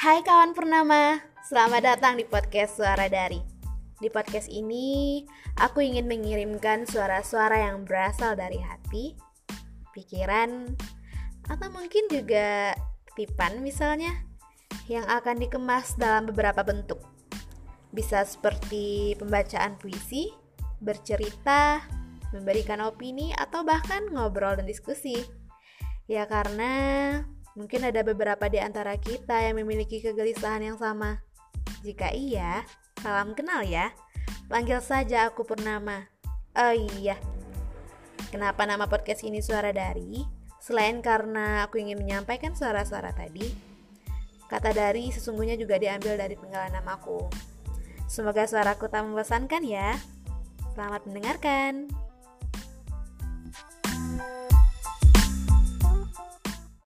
Hai kawan Purnama, selamat datang di podcast Suara Dari. Di podcast ini, aku ingin mengirimkan suara-suara yang berasal dari hati, pikiran, atau mungkin juga tipan misalnya, yang akan dikemas dalam beberapa bentuk. Bisa seperti pembacaan puisi, bercerita, memberikan opini, atau bahkan ngobrol dan diskusi. Ya karena mungkin ada beberapa di antara kita yang memiliki kegelisahan yang sama. Jika iya, salam kenal ya. Panggil saja aku Purnama. Oh iya. Kenapa nama podcast ini Suara Dari? Selain karena aku ingin menyampaikan suara-suara tadi, kata dari sesungguhnya juga diambil dari penggalan namaku. Semoga suaraku tak membosankan ya. Selamat mendengarkan.